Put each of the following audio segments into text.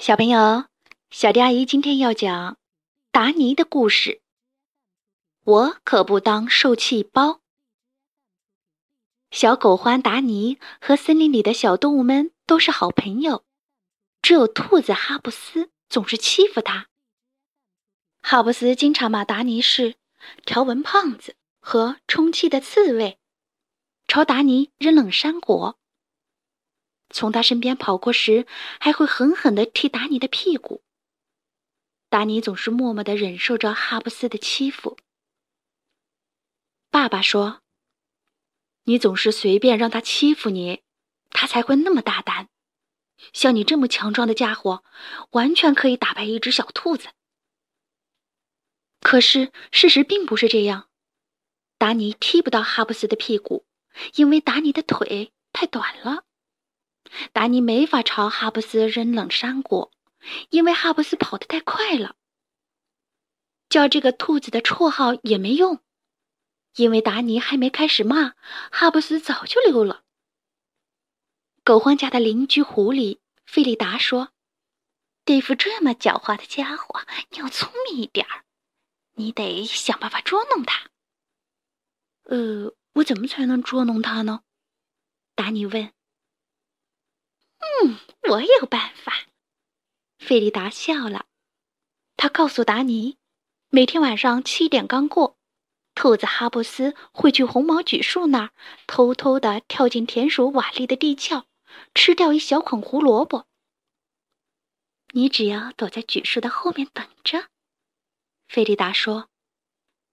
小朋友，小迪阿姨今天要讲达尼的故事。我可不当受气包。小狗獾达尼和森林里的小动物们都是好朋友，只有兔子哈布斯总是欺负他。哈布斯经常骂达尼是条纹胖子和充气的刺猬，朝达尼扔冷山果。从他身边跑过时，还会狠狠地踢达尼的屁股。达尼总是默默地忍受着哈布斯的欺负。爸爸说：“你总是随便让他欺负你，他才会那么大胆。像你这么强壮的家伙，完全可以打败一只小兔子。”可是事实并不是这样，达尼踢不到哈布斯的屁股，因为达尼的腿太短了。达尼没法朝哈布斯扔冷山果，因为哈布斯跑得太快了。叫这个兔子的绰号也没用，因为达尼还没开始骂，哈布斯早就溜了。狗獾家的邻居狐狸费利达说：“对付这么狡猾的家伙，你要聪明一点儿，你得想办法捉弄他。”“呃，我怎么才能捉弄他呢？”达尼问。嗯，我有办法。费利达笑了，他告诉达尼，每天晚上七点刚过，兔子哈布斯会去红毛榉树那儿，偷偷的跳进田鼠瓦利的地窖，吃掉一小捆胡萝卜。你只要躲在榉树的后面等着，费利达说。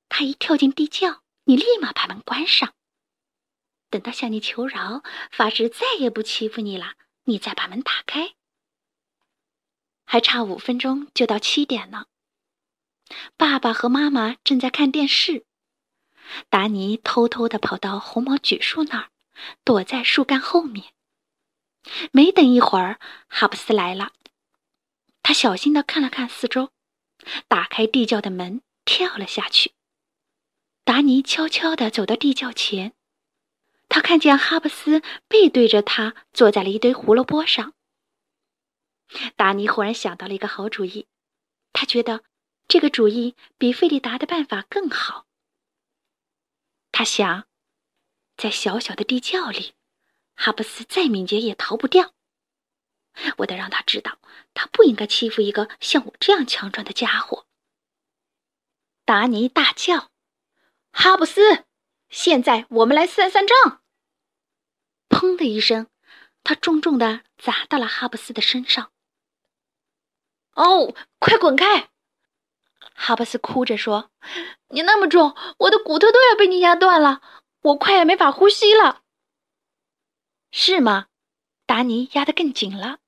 他一跳进地窖，你立马把门关上，等他向你求饶，发誓再也不欺负你了。你再把门打开，还差五分钟就到七点呢。爸爸和妈妈正在看电视，达尼偷偷的跑到红毛榉树那儿，躲在树干后面。没等一会儿，哈布斯来了，他小心的看了看四周，打开地窖的门，跳了下去。达尼悄悄的走到地窖前。他看见哈布斯背对着他坐在了一堆胡萝卜上。达尼忽然想到了一个好主意，他觉得这个主意比费利达的办法更好。他想，在小小的地窖里，哈布斯再敏捷也逃不掉。我得让他知道，他不应该欺负一个像我这样强壮的家伙。达尼大叫：“哈布斯！”现在我们来算算账。砰的一声，他重重的砸到了哈布斯的身上。哦，快滚开！哈布斯哭着说：“你那么重，我的骨头都要被你压断了，我快要没法呼吸了。”是吗？达尼压得更紧了。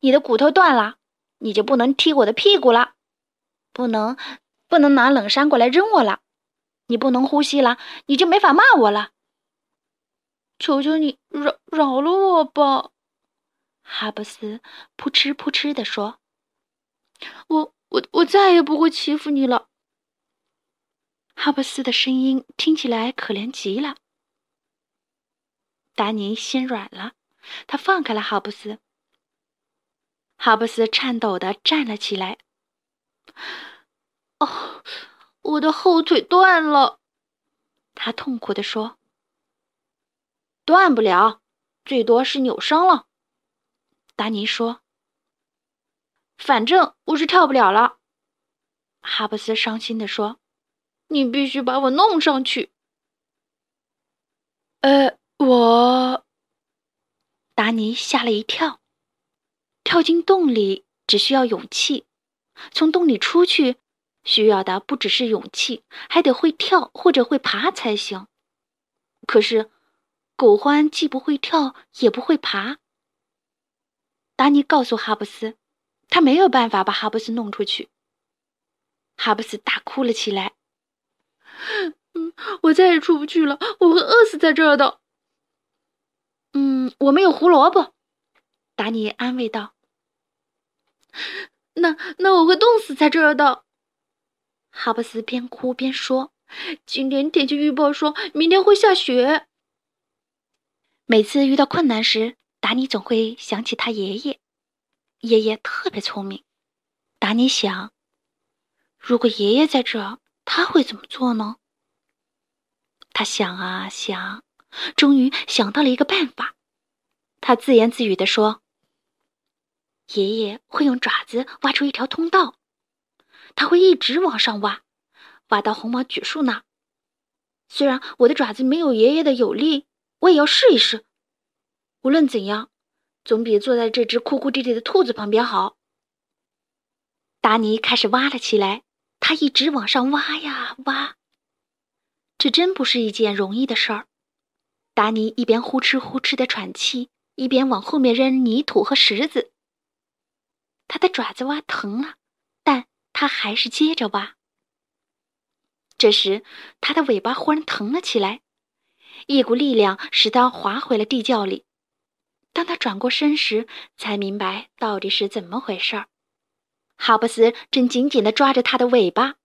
你的骨头断了，你就不能踢我的屁股了，不能，不能拿冷杉过来扔我了。你不能呼吸了，你就没法骂我了。求求你饶饶了我吧，哈布斯扑哧扑哧地说：“我我我再也不会欺负你了。”哈布斯的声音听起来可怜极了。达尼心软了，他放开了哈布斯。哈布斯颤抖的站了起来。哦。我的后腿断了，他痛苦地说：“断不了，最多是扭伤了。”达尼说：“反正我是跳不了了。”哈布斯伤心地说：“你必须把我弄上去。”呃，我……达尼吓了一跳，跳进洞里只需要勇气，从洞里出去。需要的不只是勇气，还得会跳或者会爬才行。可是，狗獾既不会跳，也不会爬。达尼告诉哈布斯，他没有办法把哈布斯弄出去。哈布斯大哭了起来：“，我再也出不去了，我会饿死在这儿的。”“嗯，我们有胡萝卜。”达尼安慰道。“那那我会冻死在这儿的。”哈布斯边哭边说：“今天天气预报说明天会下雪。”每次遇到困难时，达尼总会想起他爷爷，爷爷特别聪明。达尼想，如果爷爷在这，他会怎么做呢？他想啊想，终于想到了一个办法。他自言自语地说：“爷爷会用爪子挖出一条通道，他会一直往上挖，挖到红毛榉树那。虽然我的爪子没有爷爷的有力，我也要试一试。无论怎样，总比坐在这只哭哭啼啼的兔子旁边好。”达尼开始挖了起来，他一直往上挖呀挖。这真不是一件容易的事儿。达尼一边呼哧呼哧的喘气，一边往后面扔泥土和石子。他的爪子挖疼了，他还是接着挖。这时，他的尾巴忽然疼了起来，一股力量使他滑回了地窖里。当他转过身时，才明白到底是怎么回事儿。哈布斯正紧紧地抓着他的尾巴。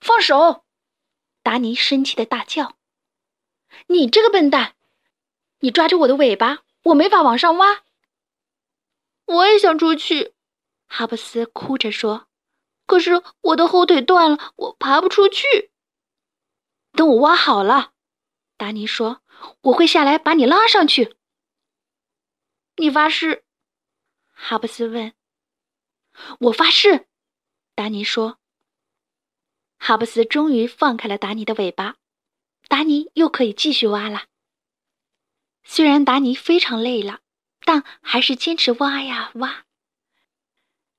放手！达尼生气的大叫：“你这个笨蛋！你抓着我的尾巴，我没法往上挖。”我也想出去，哈布斯哭着说：“可是我的后腿断了，我爬不出去。”等我挖好了，达尼说：“我会下来把你拉上去。”你发誓？哈布斯问。我发誓，达尼说。哈布斯终于放开了达尼的尾巴，达尼又可以继续挖了。虽然达尼非常累了，但还是坚持挖呀挖。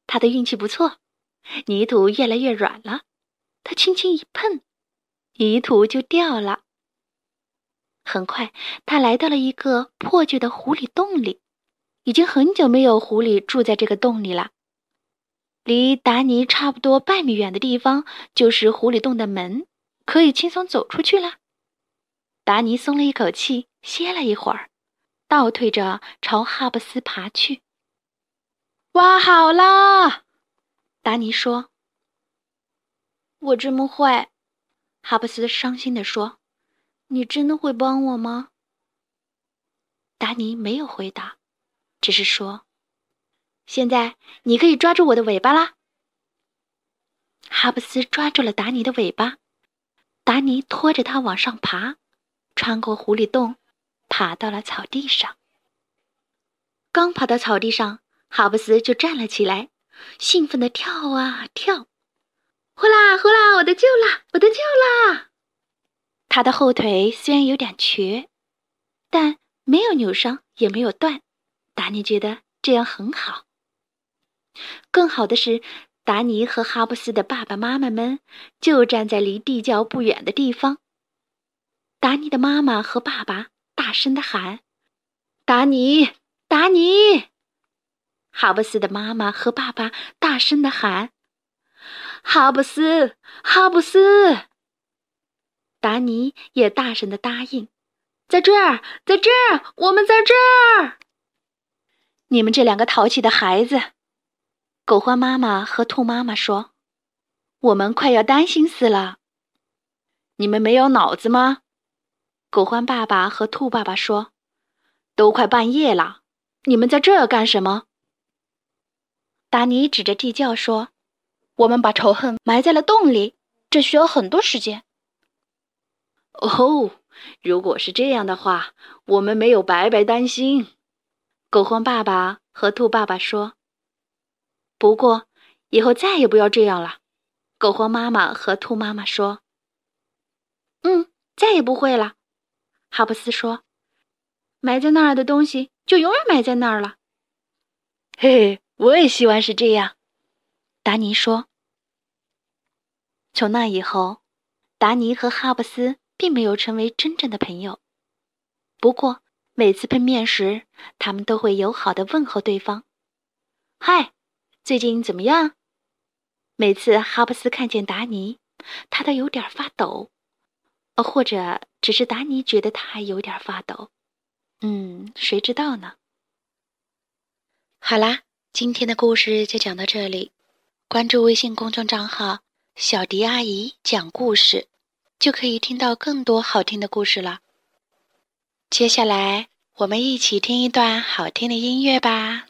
他的运气不错，泥土越来越软了。他轻轻一碰，泥土就掉了。很快，他来到了一个破旧的狐狸洞里。已经很久没有狐狸住在这个洞里了。离达尼差不多半米远的地方就是狐狸洞的门，可以轻松走出去了。达尼松了一口气，歇了一会儿，倒退着朝哈布斯爬去。挖好啦！达尼说：“我这么坏。”哈布斯伤心地说：“你真的会帮我吗？”达尼没有回答，只是说。现在你可以抓住我的尾巴啦！哈布斯抓住了达尼的尾巴，达尼拖着他往上爬，穿过狐狸洞，爬到了草地上。刚爬到草地上，哈布斯就站了起来，兴奋地跳啊跳，呼啦呼啦，我得救啦，我得救啦！他的后腿虽然有点瘸，但没有扭伤，也没有断。达尼觉得这样很好。更好的是，达尼和哈布斯的爸爸妈妈们就站在离地窖不远的地方。达尼的妈妈和爸爸大声的喊：“达尼，达尼！”哈布斯的妈妈和爸爸大声的喊：“哈布斯，哈布斯！”达尼也大声的答应：“在这儿，在这儿，我们在这儿！”你们这两个淘气的孩子！狗獾妈妈和兔妈妈说：“我们快要担心死了。”你们没有脑子吗？狗獾爸爸和兔爸爸说：“都快半夜了，你们在这儿干什么？”达尼指着地窖说：“我们把仇恨埋在了洞里，这需要很多时间。”哦，如果是这样的话，我们没有白白担心。狗獾爸爸和兔爸爸说。不过，以后再也不要这样了。狗獾妈妈和兔妈妈说：“嗯，再也不会了。”哈布斯说：“埋在那儿的东西就永远埋在那儿了。”嘿嘿，我也希望是这样。”达尼说。从那以后，达尼和哈布斯并没有成为真正的朋友。不过，每次碰面时，他们都会友好的问候对方：“嗨。”最近怎么样？每次哈布斯看见达尼，他都有点发抖，呃，或者只是达尼觉得他还有点发抖。嗯，谁知道呢？好啦，今天的故事就讲到这里。关注微信公众账号“小迪阿姨讲故事”，就可以听到更多好听的故事了。接下来，我们一起听一段好听的音乐吧。